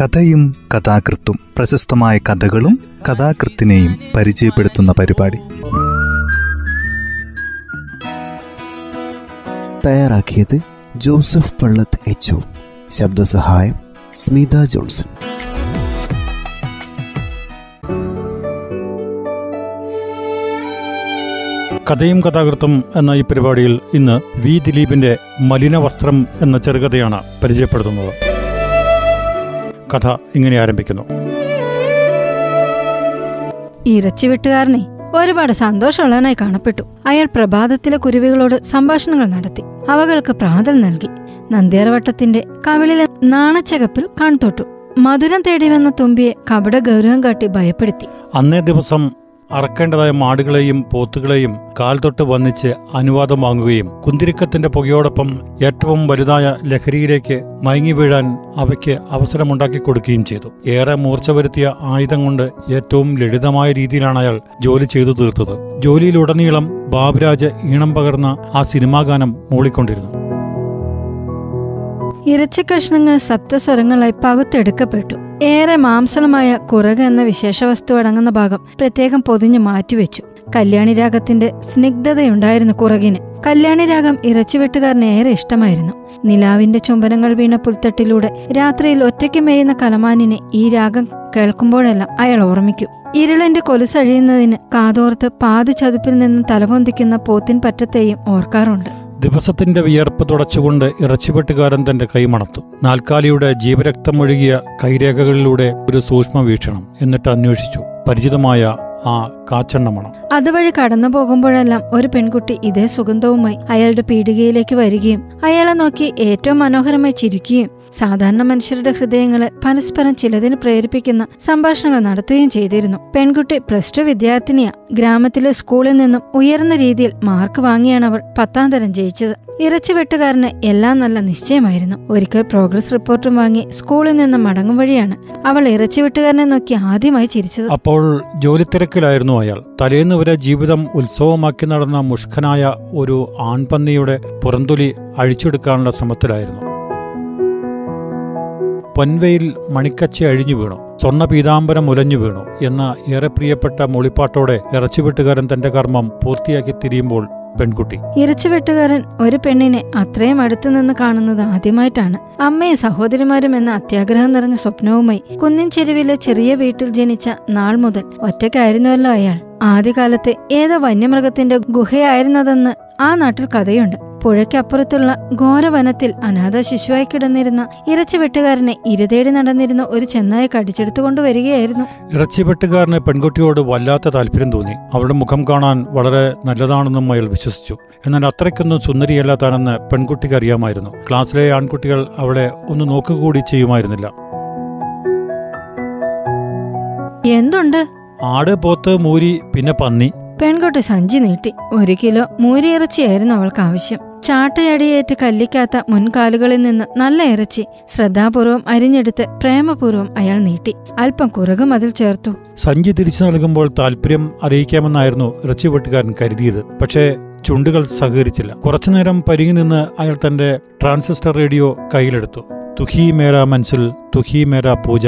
കഥയും കഥാകൃത്തും പ്രശസ്തമായ കഥകളും കഥാകൃത്തിനെയും പരിചയപ്പെടുത്തുന്ന പരിപാടി. തയ്യാറാക്കിയത് ജോസഫ് പള്ളത്ത് എച്ച് ശബ്ദസഹായം സ്മിത ജോൺസൺ. കഥയും കഥാകൃത്തും എന്ന ഈ പരിപാടിയിൽ ഇന്ന് വി ദിലീപിന്റെ മലിന വസ്ത്രം എന്ന ചെറുകഥയാണ് പരിചയപ്പെടുത്തുന്നത്. കഥ ഇങ്ങനെ ആരംഭിക്കുന്നു. ഇറച്ചിവെട്ടുകാരനെ ഒരുപാട് സന്തോഷമുള്ളവനായി കാണപ്പെട്ടു. അയാൾ പ്രഭാതത്തിലെ കുരുവികളോട് സംഭാഷണങ്ങൾ നടത്തി. അവകൾക്ക് പ്രാതൽ നൽകി. നന്ദ്യാർവട്ടത്തിന്റെ കവിളിലെ നാണച്ചകപ്പിൽ കാൺതൊട്ടു. മധുരം തേടി വന്ന തുമ്പിയെ കപട ഗൗരവം കാട്ടി ഭയപ്പെടുത്തി. അന്നേ ദിവസം അറക്കേണ്ടതായ മാടുകളെയും പോത്തുകളെയും കാൽ തൊട്ട് വന്നിച്ച് അനുവാദം വാങ്ങുകയും കുന്തിരിക്കത്തിന്റെ പുകയോടൊപ്പം ഏറ്റവും വലുതായ ലഹരിയിലേക്ക് മയങ്ങി വീഴാൻ അവയ്ക്ക് അവസരമുണ്ടാക്കി കൊടുക്കുകയും ചെയ്തു. ഏറെ മൂർച്ച വരുത്തിയ ആയുധം കൊണ്ട് ഏറ്റവും ലളിതമായ രീതിയിലാണ് അയാൾ ജോലി ചെയ്തു തീർത്തത്. ജോലിയിലുടനീളം ബാബുരാജ് ഈണം പകർന്ന ആ സിനിമാ ഗാനം മൂളിക്കൊണ്ടിരുന്നു. ഇറച്ചി കഷ്ണങ്ങൾ സപ്തസ്വരങ്ങളായി പകുത്തെടുക്കപ്പെട്ടു. ഏറെ മാംസളമായ കുറക എന്ന വിശേഷവസ്തു അടങ്ങുന്ന ഭാഗം പ്രത്യേകം പൊതിഞ്ഞു മാറ്റിവെച്ചു. കല്യാണി രാഗത്തിന്റെ സ്നിഗ്ധതയുണ്ടായിരുന്നു കുറകിന്. കല്യാണി രാഗം ഇറച്ചിവെട്ടുകാരന് ഏറെ ഇഷ്ടമായിരുന്നു. നിലാവിന്റെ ചുംബനങ്ങൾ വീണ പുൽത്തട്ടിലൂടെ രാത്രിയിൽ ഒറ്റയ്ക്ക് മേയുന്ന കലമാനിനെ ഈ രാഗം കേൾക്കുമ്പോഴെല്ലാം അയാൾ ഓർമ്മിക്കും. ഇരുളിന്റെ കൊലുസഴിയുന്നതിന് കാതോർത്ത് പാതി ചതുപ്പിൽ നിന്നും തലപൊന്തിക്കുന്ന പോത്തിൻ പറ്റത്തെയും ഓർക്കാറുണ്ട്. ദിവസത്തിന്റെ വിയർപ്പ് തുടച്ചുകൊണ്ട് ഇറച്ചിപ്പെട്ടുകാരൻ തന്റെ കൈമണത്തു നാൽക്കാലിയുടെ ജീവരക്തമൊഴുകിയ കൈരേഖകളിലൂടെ ഒരു സൂക്ഷ്മ വീക്ഷണം എന്നിട്ട് അന്വേഷിച്ചു. പരിചിതമായ ആ കാച്ചെണ്ണമണം. അതുവഴി കടന്നു പോകുമ്പോഴെല്ലാം ഒരു പെൺകുട്ടി ഇതേ സുഗന്ധവുമായി അയാളുടെ പീടികയിലേക്ക് വരികയും അയാളെ നോക്കി ഏറ്റവും മനോഹരമായി ചിരിക്കുകയും സാധാരണ മനുഷ്യരുടെ ഹൃദയങ്ങളെ പരസ്പരം ചിലതിന് പ്രേരിപ്പിക്കുന്ന സംഭാഷണങ്ങൾ നടത്തുകയും ചെയ്തിരുന്നു. പെൺകുട്ടി പ്ലസ് ടു വിദ്യാർത്ഥിനിയാ. ഗ്രാമത്തിലെ സ്കൂളിൽ നിന്നും ഉയർന്ന രീതിയിൽ മാർക്ക് വാങ്ങിയാണ് അവൾ പത്താം തരം ജയിച്ചത്. ഇറച്ചിവെട്ടുകാരന് എല്ലാം നല്ല നിശ്ചയമായിരുന്നു. ഒരിക്കൽ പ്രോഗ്രസ് റിപ്പോർട്ടും വാങ്ങി സ്കൂളിൽ നിന്ന് മടങ്ങും വഴിയാണ് അവൾ ഇറച്ചിവെട്ടുകാരനെ നോക്കി ആദ്യമായി ചിരിച്ചത്. അപ്പോൾ ജോലി തിരക്കിലായിരുന്നു അയാൾ. തലേന്ന് വരെ ജീവിതം ഉത്സവമാക്കി നടന്ന മുഷ്കനായ ഒരു ആൺപന്നിയുടെ പുറന്തൊലി അഴിച്ചെടുക്കാനുള്ള ശ്രമത്തിലായിരുന്നു. പൊൻവയിൽ മണിക്കച്ച അഴിഞ്ഞു വീണു. സ്വർണ പീതാംബരം ഉലഞ്ഞു വീണു എന്ന ഏറെ പ്രിയപ്പെട്ട മൊളിപ്പാട്ടോടെ ഇറച്ചിവെട്ടുകാരൻ തന്റെ കർമ്മം പൂർത്തിയാക്കി തിരിയുമ്പോൾ പെൺകുട്ടി. ഇരച്ചുവെട്ടുകാരൻ ഒരു പെണ്ണിനെ അത്രയും അടുത്തു നിന്ന് കാണുന്നത് ആദ്യമായിട്ടാണ്. അമ്മയും സഹോദരിമാരും എന്ന അത്യാഗ്രഹം നിറഞ്ഞ സ്വപ്നവുമായി കുന്നിൻ ചെരുവിലെ ചെറിയ വീട്ടിൽ ജനിച്ച നാൾ മുതൽ ഒറ്റയ്ക്കായിരുന്നുവല്ലോ അയാൾ. ആദ്യകാലത്തെ ഏതോ വന്യമൃഗത്തിന്റെ ഗുഹയായിരുന്നതെന്ന് ആ നാട്ടിൽ കഥയുണ്ട്. പുഴയ്ക്കപ്പുറത്തുള്ള ഘോരവനത്തിൽ അനാഥ ശിശുവായി കിടന്നിരുന്ന ഇറച്ചിവെട്ടുകാരനെ ഇരതേടി നടന്നിരുന്ന ഒരു ചെന്നായ കടിച്ചെടുത്തുകൊണ്ട് വരികയായിരുന്നു. ഇറച്ചിവെട്ടുകാരന് പെൺകുട്ടിയോട് വല്ലാത്ത താല്പര്യം തോന്നി. അവളുടെ മുഖം കാണാൻ വളരെ നല്ലതാണെന്നും അയാൾ വിശ്വസിച്ചു. എന്നാൽ അത്രയ്ക്കൊന്നും സുന്ദരിയല്ല താനെന്ന് പെൺകുട്ടിക്ക് അറിയാമായിരുന്നു. ക്ലാസ്സിലെ ആൺകുട്ടികൾ അവളെ ഒന്ന് നോക്കുകൂടി ചെയ്യുമായിരുന്നില്ല. എന്തുണ്ട്? ആട് പോത്ത് മൂരി പിന്നെ പന്നി. പെൺകുട്ടി സഞ്ചി നീട്ടി. ഒരു കിലോ മൂരിയിറച്ചിയായിരുന്നു അവൾക്ക് ആവശ്യം. ചാട്ടയടിയേറ്റ് കല്ലിക്കാത്ത മുൻകാലുകളിൽ നിന്ന് നല്ല ഇറച്ചി ശ്രദ്ധാപൂർവം അരിഞ്ഞെടുത്ത് പ്രേമപൂർവം അയാൾ നീട്ടി. അല്പം കുറുകും അതിൽ ചേർത്തു. സഞ്ചി തിരിച്ചു നൽകുമ്പോൾ താല്പര്യം അറിയിക്കാമെന്നായിരുന്നു ഇറച്ചി വെട്ടുകാരൻ കരുതിയത്. പക്ഷേ ചുണ്ടുകൾ സഹകരിച്ചില്ല. കുറച്ചുനേരം പരിങ്ങി നിന്ന് അയാൾ തന്റെ ട്രാൻസിസ്റ്റർ റേഡിയോ കയ്യിലെടുത്തു. തുഹി മേര മനസ്സിൽ തുഹി മേര പൂജ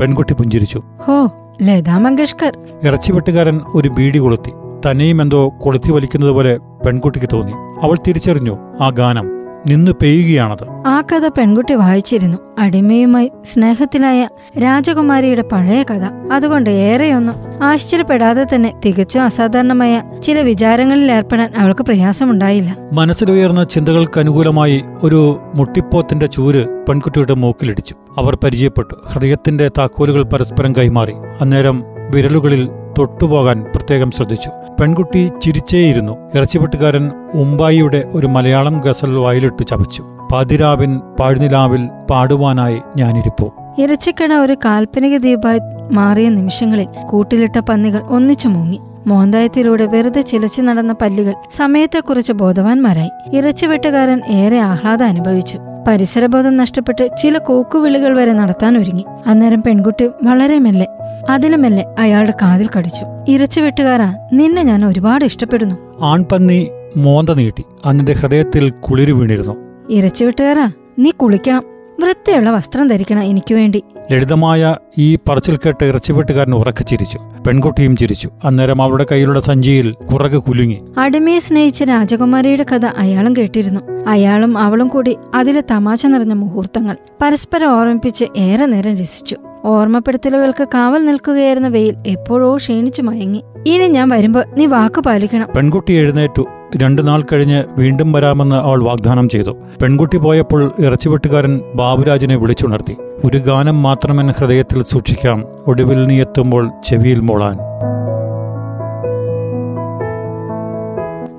പെൺകുട്ടി പുഞ്ചിരിച്ചു. ഹോ ലതാ മങ്കേഷ്കർ. ഇറച്ചിവെട്ടുകാരൻ ഒരു ബീഡി കൊളുത്തി. തന്നെയും എന്തോ കൊളുത്തി വലിക്കുന്നത് പോലെ പെൺകുട്ടിക്ക് തോന്നി. അവൾ തിരിച്ചറിഞ്ഞു ആ ഗാനം നിന്ന് പെയ്യുകയാണത്. ആ കഥ പെൺകുട്ടി വായിച്ചിരുന്നു. അടിമയുമായി സ്നേഹത്തിലായ രാജകുമാരിയുടെ പഴയ കഥ. അതുകൊണ്ട് ഏറെയൊന്നും ആശ്ചര്യപ്പെടാതെ തന്നെ തികച്ചും അസാധാരണമായ ചില വിചാരങ്ങളിൽ ഏർപ്പെടാൻ അവൾക്ക് പ്രയാസമുണ്ടായില്ല. മനസ്സിലുയർന്ന ചിന്തകൾക്ക് അനുകൂലമായി ഒരു മുട്ടിപ്പോത്തിന്റെ ചൂര് പെൺകുട്ടിയുടെ മൂക്കിലിടിച്ചു. അവർ പരിചയപ്പെട്ടു. ഹൃദയത്തിന്റെ താക്കോലുകൾ പരസ്പരം കൈമാറി. അന്നേരം വിരലുകളിൽ തൊട്ടുപോകാൻ പ്രത്യേകം ശ്രദ്ധിച്ചു. പെൺകുട്ടി ചിരിച്ചേയിരുന്നു. ഇറച്ചിപ്പെട്ടുകാരൻ ഉമ്പായിയുടെ ഒരു മലയാളം ഗസൽ വായിലിട്ട് ചവച്ചു. പതിരാവിൻ പാഴ്നിലാവിൽ പാടുവാനായി ഞാനിരിപ്പോ. ഇറച്ചിക്കട ഒരു കാൽപ്പനിക ദ്വീപായി മാറിയ നിമിഷങ്ങളിൽ കൂട്ടിലിട്ട പന്നികൾ ഒന്നിച്ചു മുങ്ങി. മോന്തായത്തിലൂടെ വെറുതെ ചിലച്ചു നടന്ന പല്ലുകൾ സമയത്തെക്കുറിച്ച് ബോധവാന്മാരായി. ഇറച്ചിവെട്ടുകാരൻ ഏറെ ആഹ്ലാദം അനുഭവിച്ചു. പരിസരബോധം നഷ്ടപ്പെട്ട് ചില കൂക്കുവിളികൾ വരെ നടത്താൻ ഒരുങ്ങി. അന്നേരം പെൺകുട്ടി വളരെ മെല്ലെ അതിലും മെല്ലെ അയാളുടെ കാതിൽ കടിച്ചു. ഇറച്ചിവെട്ടുകാരാ നിന്നെ ഞാൻ ഒരുപാട് ഇഷ്ടപ്പെടുന്നു. ആൺപന്നി മോന്ത നീട്ടി. അതിന്റെ ഹൃദയത്തിൽ കുളിരു വീണിരുന്നു. ഇറച്ചിവെട്ടുകാരാ നീ കുളിക്കണം. വൃത്തിയുള്ള വസ്ത്രം ധരിക്കണം എനിക്ക് വേണ്ടി. ലളിതമായ ഈ പറച്ചിൽ കേട്ട് ഇറച്ചിവെട്ടുകാരൻ ഉറക്കെ ചിരിച്ചു. പെൺകുട്ടിയും ചിരിച്ചു. അന്നേരം അവളുടെ കയ്യിലുള്ള സഞ്ചിയിൽ കുറക് കുലുങ്ങി. അടിമയെ സ്നേഹിച്ച രാജകുമാരിയുടെ കഥ അയാളും കേട്ടിരുന്നു. അയാളും അവളും കൂടി അതിലെ തമാശ നിറഞ്ഞ മുഹൂർത്തങ്ങൾ പരസ്പരം ഓർമ്മിപ്പിച്ച് ഏറെ നേരം രസിച്ചു. ഓർമ്മപ്പെടുത്തലുകൾക്ക് കാവൽ നിൽക്കുകയായിരുന്ന വെയിൽ എപ്പോഴോ ക്ഷീണിച്ചു മയങ്ങി. ഇനി ഞാൻ വരുമ്പോ നീ വാക്ക് പാലിക്കണം. പെൺകുട്ടി എഴുന്നേറ്റു. രണ്ടു നാൾ കഴിഞ്ഞ് വീണ്ടും വരാമെന്ന് അവൾ വാഗ്ദാനം ചെയ്തു. പെൺകുട്ടി പോയപ്പോൾ ഇറച്ചിവെട്ടുകാരൻ ബാബുരാജിനെ വിളിച്ചുണർത്തി. ഒരു ഗാനം മാത്രമെൻ ഹൃദയത്തിൽ സൂക്ഷിക്കാം ഒടുവിൽ നീ എത്തുമ്പോൾ ചെവിയിൽ മോളാൻ.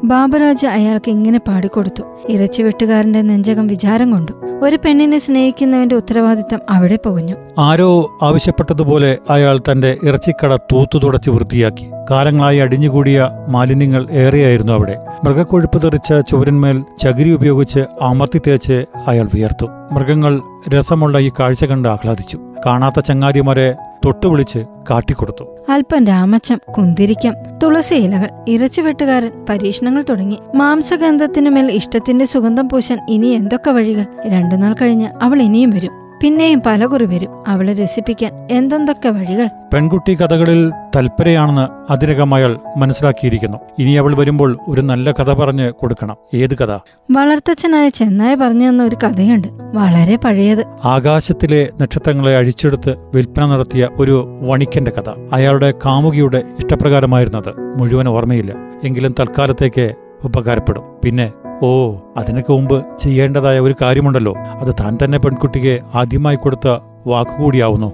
ബാബുരാജ് അയാൾക്ക് ഇങ്ങനെ പാടിക്കൊടുത്തു. ഇറച്ചി വെട്ടുകാരന്റെ നെഞ്ചകം വിചാരം കൊണ്ടു. ഒരു പെണ്ണിനെ സ്നേഹിക്കുന്നവന്റെ ഉത്തരവാദിത്തം അവിടെ പുകഞ്ഞു. ആരോ ആവശ്യപ്പെട്ടതുപോലെ അയാൾ തന്റെ ഇറച്ചിക്കട തൂത്തു തുടച്ച് വൃത്തിയാക്കി. കാലങ്ങളായി അടിഞ്ഞുകൂടിയ മാലിന്യങ്ങൾ ഏറെയായിരുന്നു അവിടെ. മൃഗക്കൊഴുപ്പ് തെറിച്ച ചുവരന്മേൽ ചകിരി ഉപയോഗിച്ച് അമർത്തി തേച്ച് അയാൾ വിയർത്തു. മൃഗങ്ങൾ രസമുള്ള ഈ കാഴ്ച കണ്ട് ആഹ്ലാദിച്ചു. കാണാത്ത ചങ്ങാതിമാരെ തൊട്ടുവിളിച്ച് കാട്ടിക്കൊടുത്തു. അല്പം രാമച്ചം കുന്തിരിക്കം തുളസി ഇലകൾ ഇറച്ചിവെട്ടുകാരൻ പരീക്ഷണങ്ങൾ തുടങ്ങി. മാംസഗന്ധത്തിനുമേൽ ഇഷ്ടത്തിന്റെ സുഗന്ധം പൂശാൻ ഇനി എന്തൊക്കെ വഴികൾ? രണ്ടുനാൾ കഴിഞ്ഞ് അവൾ ഇനിയും വരും. പിന്നെയും പലകുറി വരും. അവളെ രസിപ്പിക്കാൻ എന്തെന്തൊക്കെ വഴികൾ? പെൺകുട്ടി കഥകളിൽ തൽപരയാണെന്ന് അതിരകം അയാൾ മനസ്സിലാക്കിയിരിക്കുന്നു. ഇനി അവൾ വരുമ്പോൾ ഒരു നല്ല കഥ പറഞ്ഞ് കൊടുക്കണം. ഏത് കഥ? വളർത്തച്ഛനായ ചെന്നായ പറഞ്ഞു തന്ന ഒരു കഥയുണ്ട്. വളരെ പഴയത്. ആകാശത്തിലെ നക്ഷത്രങ്ങളെ അഴിച്ചെടുത്ത് വിൽപ്പന നടത്തിയ ഒരു വണിക്കന്റെ കഥ. അയാളുടെ കാമുകിയുടെ ഇഷ്ടപ്രകാരമായിരുന്നത്. മുഴുവൻ ഓർമ്മയില്ല. എങ്കിലും തൽക്കാലത്തേക്ക് ഉപകാരപ്പെടും. പിന്നെ ഓ അതിനൊക്കെ മുമ്പ് ചെയ്യേണ്ടതായ ഒരു കാര്യമുണ്ടല്ലോ. അത് താൻ തന്നെ പെൺകുട്ടിക്ക് ആദ്യമായി കൊടുത്ത വാക്കുകൂടിയാവുന്നു.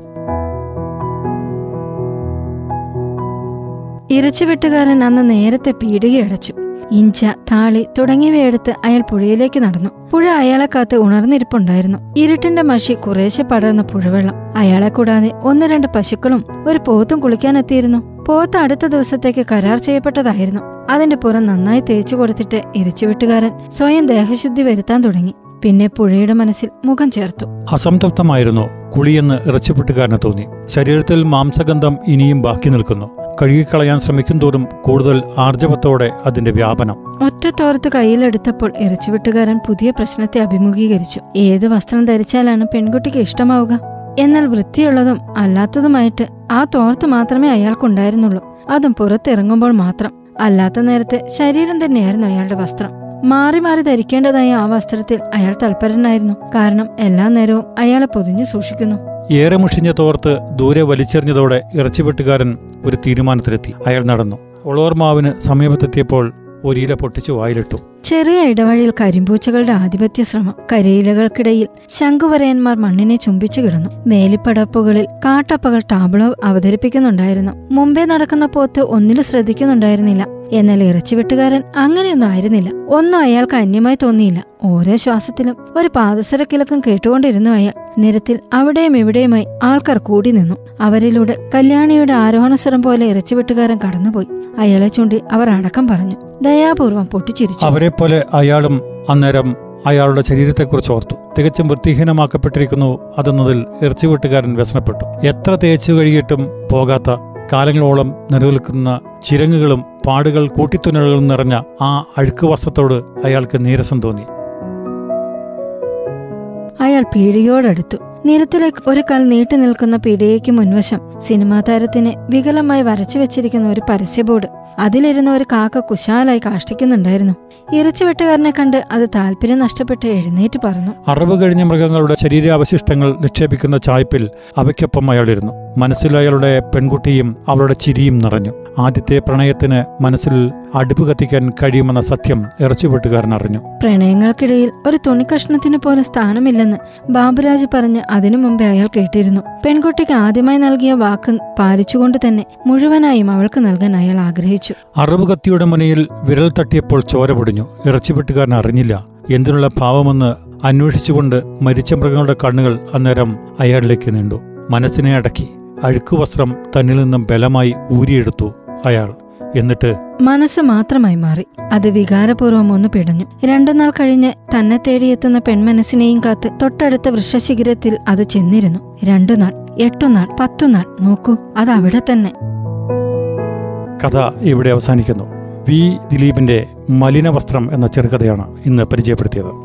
ഇറച്ചിവെട്ടുകാരൻ അന്ന് നേരത്തെ പീടികയടച്ചു. ഇഞ്ച താളി തുടങ്ങിയവയെടുത്ത് അയാൾ പുഴയിലേക്ക് നടന്നു. പുഴ അയാളെ കാത്ത് ഉണർന്നിരിപ്പുണ്ടായിരുന്നു. ഇരുട്ടിന്റെ മഷി കുറേശ്ശെ പടർന്ന പുഴവെള്ളം. അയാളെ കൂടാതെ ഒന്ന് രണ്ട് പശുക്കളും ഒരു പോത്തും കുളിക്കാനെത്തിയിരുന്നു. പോത്ത് അടുത്ത ദിവസത്തേക്ക് കരാർ ചെയ്യപ്പെട്ടതായിരുന്നു. അതിന്റെ പുറം നന്നായി തേച്ചു കൊടുത്തിട്ട് ഇരച്ചുവിട്ടുകാരൻ സ്വയം ദേഹശുദ്ധി വരുത്താൻ തുടങ്ങി. പിന്നെ പുഴയുടെ മനസ്സിൽ മുഖം ചേർത്തു. അസംതൃപ്തമായിരുന്നു കുളിയെന്ന് ഇറച്ചിപ്പെട്ടുകാരന് തോന്നി. ശരീരത്തിൽ മാംസഗന്ധം ഇനിയും ബാക്കി നിൽക്കുന്നു. കഴുകിക്കളയാൻ ശ്രമിക്കും തോറും കൂടുതൽ ആർജവത്തോടെ അതിന്റെ വ്യാപനം. ഒറ്റത്തോർത്ത് കയ്യിലെടുത്തപ്പോൾ ഇറച്ചിവെട്ടുകാരൻ പുതിയ പ്രശ്നത്തെ അഭിമുഖീകരിച്ചു. ഏത് വസ്ത്രം ധരിച്ചാലാണ് പെൺകുട്ടിക്ക് ഇഷ്ടമാവുക? എന്നാൽ വൃത്തിയുള്ളതും അല്ലാത്തതുമായിട്ട് ആ തോർത്ത് മാത്രമേ അയാൾക്കുണ്ടായിരുന്നുള്ളൂ. അതും പുറത്തിറങ്ങുമ്പോൾ മാത്രം. അല്ലാത്ത നേരത്തെ ശരീരം തന്നെയായിരുന്നു അയാളുടെ വസ്ത്രം. മാറി മാറി ധരിക്കേണ്ടതായ ആ വസ്ത്രത്തിൽ അയാൾ തൽപരനായിരുന്നു. കാരണം എല്ലാ നേരവും അയാളെ പൊതിഞ്ഞു സൂക്ഷിക്കുന്നു. ഏറെ മുഷിഞ്ഞ തോർത്ത് ദൂരെ വലിച്ചെറിഞ്ഞതോടെ ഇറച്ചിവെട്ടുകാരൻ ഒരു തീരുമാനത്തിലെത്തി. അയാൾ നടന്നു. ഒളോർമാവിന് സമീപത്തെത്തിയപ്പോൾ ഒരില പൊട്ടിച്ചു വായിലിട്ടു. ചെറിയ ഇടവഴിയിൽ കരിമ്പൂച്ചകളുടെ ആധിപത്യ ശ്രമം. കരയിലകൾക്കിടയിൽ ശംഖുവരയന്മാർ മണ്ണിനെ ചുംബിച്ചു കിടന്നു. മേലിപ്പടപ്പുകളിൽ കാട്ടപ്പകൾ ടാബ്ലോ അവതരിപ്പിക്കുന്നുണ്ടായിരുന്നു. മുമ്പേ നടക്കുന്ന പോത്ത് ഒന്നിലും ശ്രദ്ധിക്കുന്നുണ്ടായിരുന്നില്ല. എന്നാൽ ഇറച്ചിവെട്ടുകാരൻ അങ്ങനെയൊന്നും ആയിരുന്നില്ല. ഒന്നും അയാൾക്ക് അന്യമായി തോന്നിയില്ല. ഓരോ ശ്വാസത്തിലും ഒരു പാദസരക്കിലക്കം കേട്ടുകൊണ്ടിരുന്നു അയാൾ. നിരത്തിൽ അവിടെയും ഇവിടെയുമായി ആൾക്കാർ കൂടി നിന്നു. അവരിലൂടെ കല്യാണിയുടെ ആരോഹണസ്വരം പോലെ ഇറച്ചിവെട്ടുകാരൻ കടന്നുപോയി. അയാളെ ചൂണ്ടി അവർ അടക്കം പറഞ്ഞു. ദയാപൂർവം പൊട്ടിച്ചിരിച്ചു. അവരെ പോലെ അയാളും അന്നേരം അയാളുടെ ശരീരത്തെക്കുറിച്ച് ഓർത്തു. തികച്ചും വൃത്തിഹീനമാക്കപ്പെട്ടിരിക്കുന്നു അതെന്നതിൽ ഇറച്ചിവെട്ടുകാരൻ വ്യസനപ്പെട്ടു. എത്ര തേച്ചു കഴുകിയിട്ടും പോകാത്ത കാലങ്ങളോളം നിലനിൽക്കുന്ന ചിരങ്ങുകളും പാടുകൾ കൂട്ടിത്തുന്നലുകളും നിറഞ്ഞ ആ അഴുക്ക് വസ്ത്രത്തോട് അയാൾക്ക് നീരസം തോന്നി. അയാൾ പീടികയോടടുത്തു നിരത്തിലേക്ക് ഒരു കൽ നീട്ടി നിൽക്കുന്ന പീടികയ്ക്ക് മുൻവശം സിനിമാ താരത്തിന് വികലമായി വരച്ചു വെച്ചിരിക്കുന്ന ഒരു പരസ്യ ബോർഡ്. അതിലിരുന്ന ഒരു കാക്ക കുശാലായി കാഷ്ടിക്കുന്നുണ്ടായിരുന്നു. ഇറച്ചിവെട്ടുകാരനെ കണ്ട് അത് താല്പര്യം നഷ്ടപ്പെട്ട് എഴുന്നേറ്റ് പറഞ്ഞു അറിവ് കഴിഞ്ഞ മൃഗങ്ങളുടെ ശരീരാവശിഷ്ടങ്ങൾ നിക്ഷേപിക്കുന്ന ചായ്പിൽ അവയ്ക്കൊപ്പം അയാളിരുന്നു. മനസ്സിൽ അയാളുടെ പെൺകുട്ടിയും അവളുടെ ചിരിയും നിറഞ്ഞു. ആദ്യത്തെ പ്രണയത്തിന് മനസ്സിൽ അടുപ്പ് കത്തിക്കാൻ കഴിയുമെന്ന സത്യം ഇറച്ചുപെട്ടുകാരൻ അറിഞ്ഞു. പ്രണയങ്ങൾക്കിടയിൽ ഒരു തുണിക്കഷ്ണത്തിന് പോലെ സ്ഥാനമില്ലെന്ന് ബാബുരാജ് പറഞ്ഞ് അതിനു മുമ്പേ അയാൾ കേട്ടിരുന്നു. പെൺകുട്ടിക്ക് ആദ്യമായി നൽകിയ വാക്ക് പാലിച്ചുകൊണ്ട് തന്നെ മുഴുവനായും അവൾക്ക് നൽകാൻ അയാൾ ആഗ്രഹിച്ചു. അറിവ് കത്തിയുടെ മുനയിൽ വിരൽ തട്ടിയപ്പോൾ ചോര പൊടിഞ്ഞു. ഇറച്ചിവെട്ടുകാരൻ അറിഞ്ഞില്ല. എന്തിനുള്ള ഭാവമെന്ന് അന്വേഷിച്ചുകൊണ്ട് മരിച്ച മൃഗങ്ങളുടെ കണ്ണുകൾ അന്നേരം അയാളിലേക്ക് നീണ്ടു. മനസ്സിനെ അടക്കി. അഴുക്കുവസ്ത്രം തന്നിൽ നിന്നും ബലമായി ഊരിയെടുത്തു അയാൾ. എന്നിട്ട് മനസ്സ് മാത്രമായി മാറി. അത് വികാരപൂർവം ഒന്ന് പിടഞ്ഞു. രണ്ടു നാൾ കഴിഞ്ഞ് തന്നെ തേടിയെത്തുന്ന പെൺമനസ്സിനെയും കാത്ത് തൊട്ടടുത്ത വൃക്ഷശിഖരത്തിൽ അത് ചെന്നിരുന്നു. രണ്ടു നാൾ എട്ടുനാൾ പത്തുനാൾ നോക്കൂ അത് അവിടെ തന്നെ. കഥ ഇവിടെ അവസാനിക്കുന്നു. വി ദിലീപിന്റെ മലിനവസ്ത്രം എന്ന ചെറുകഥയാണ് ഇന്ന് പരിചയപ്പെടുത്തിയത്.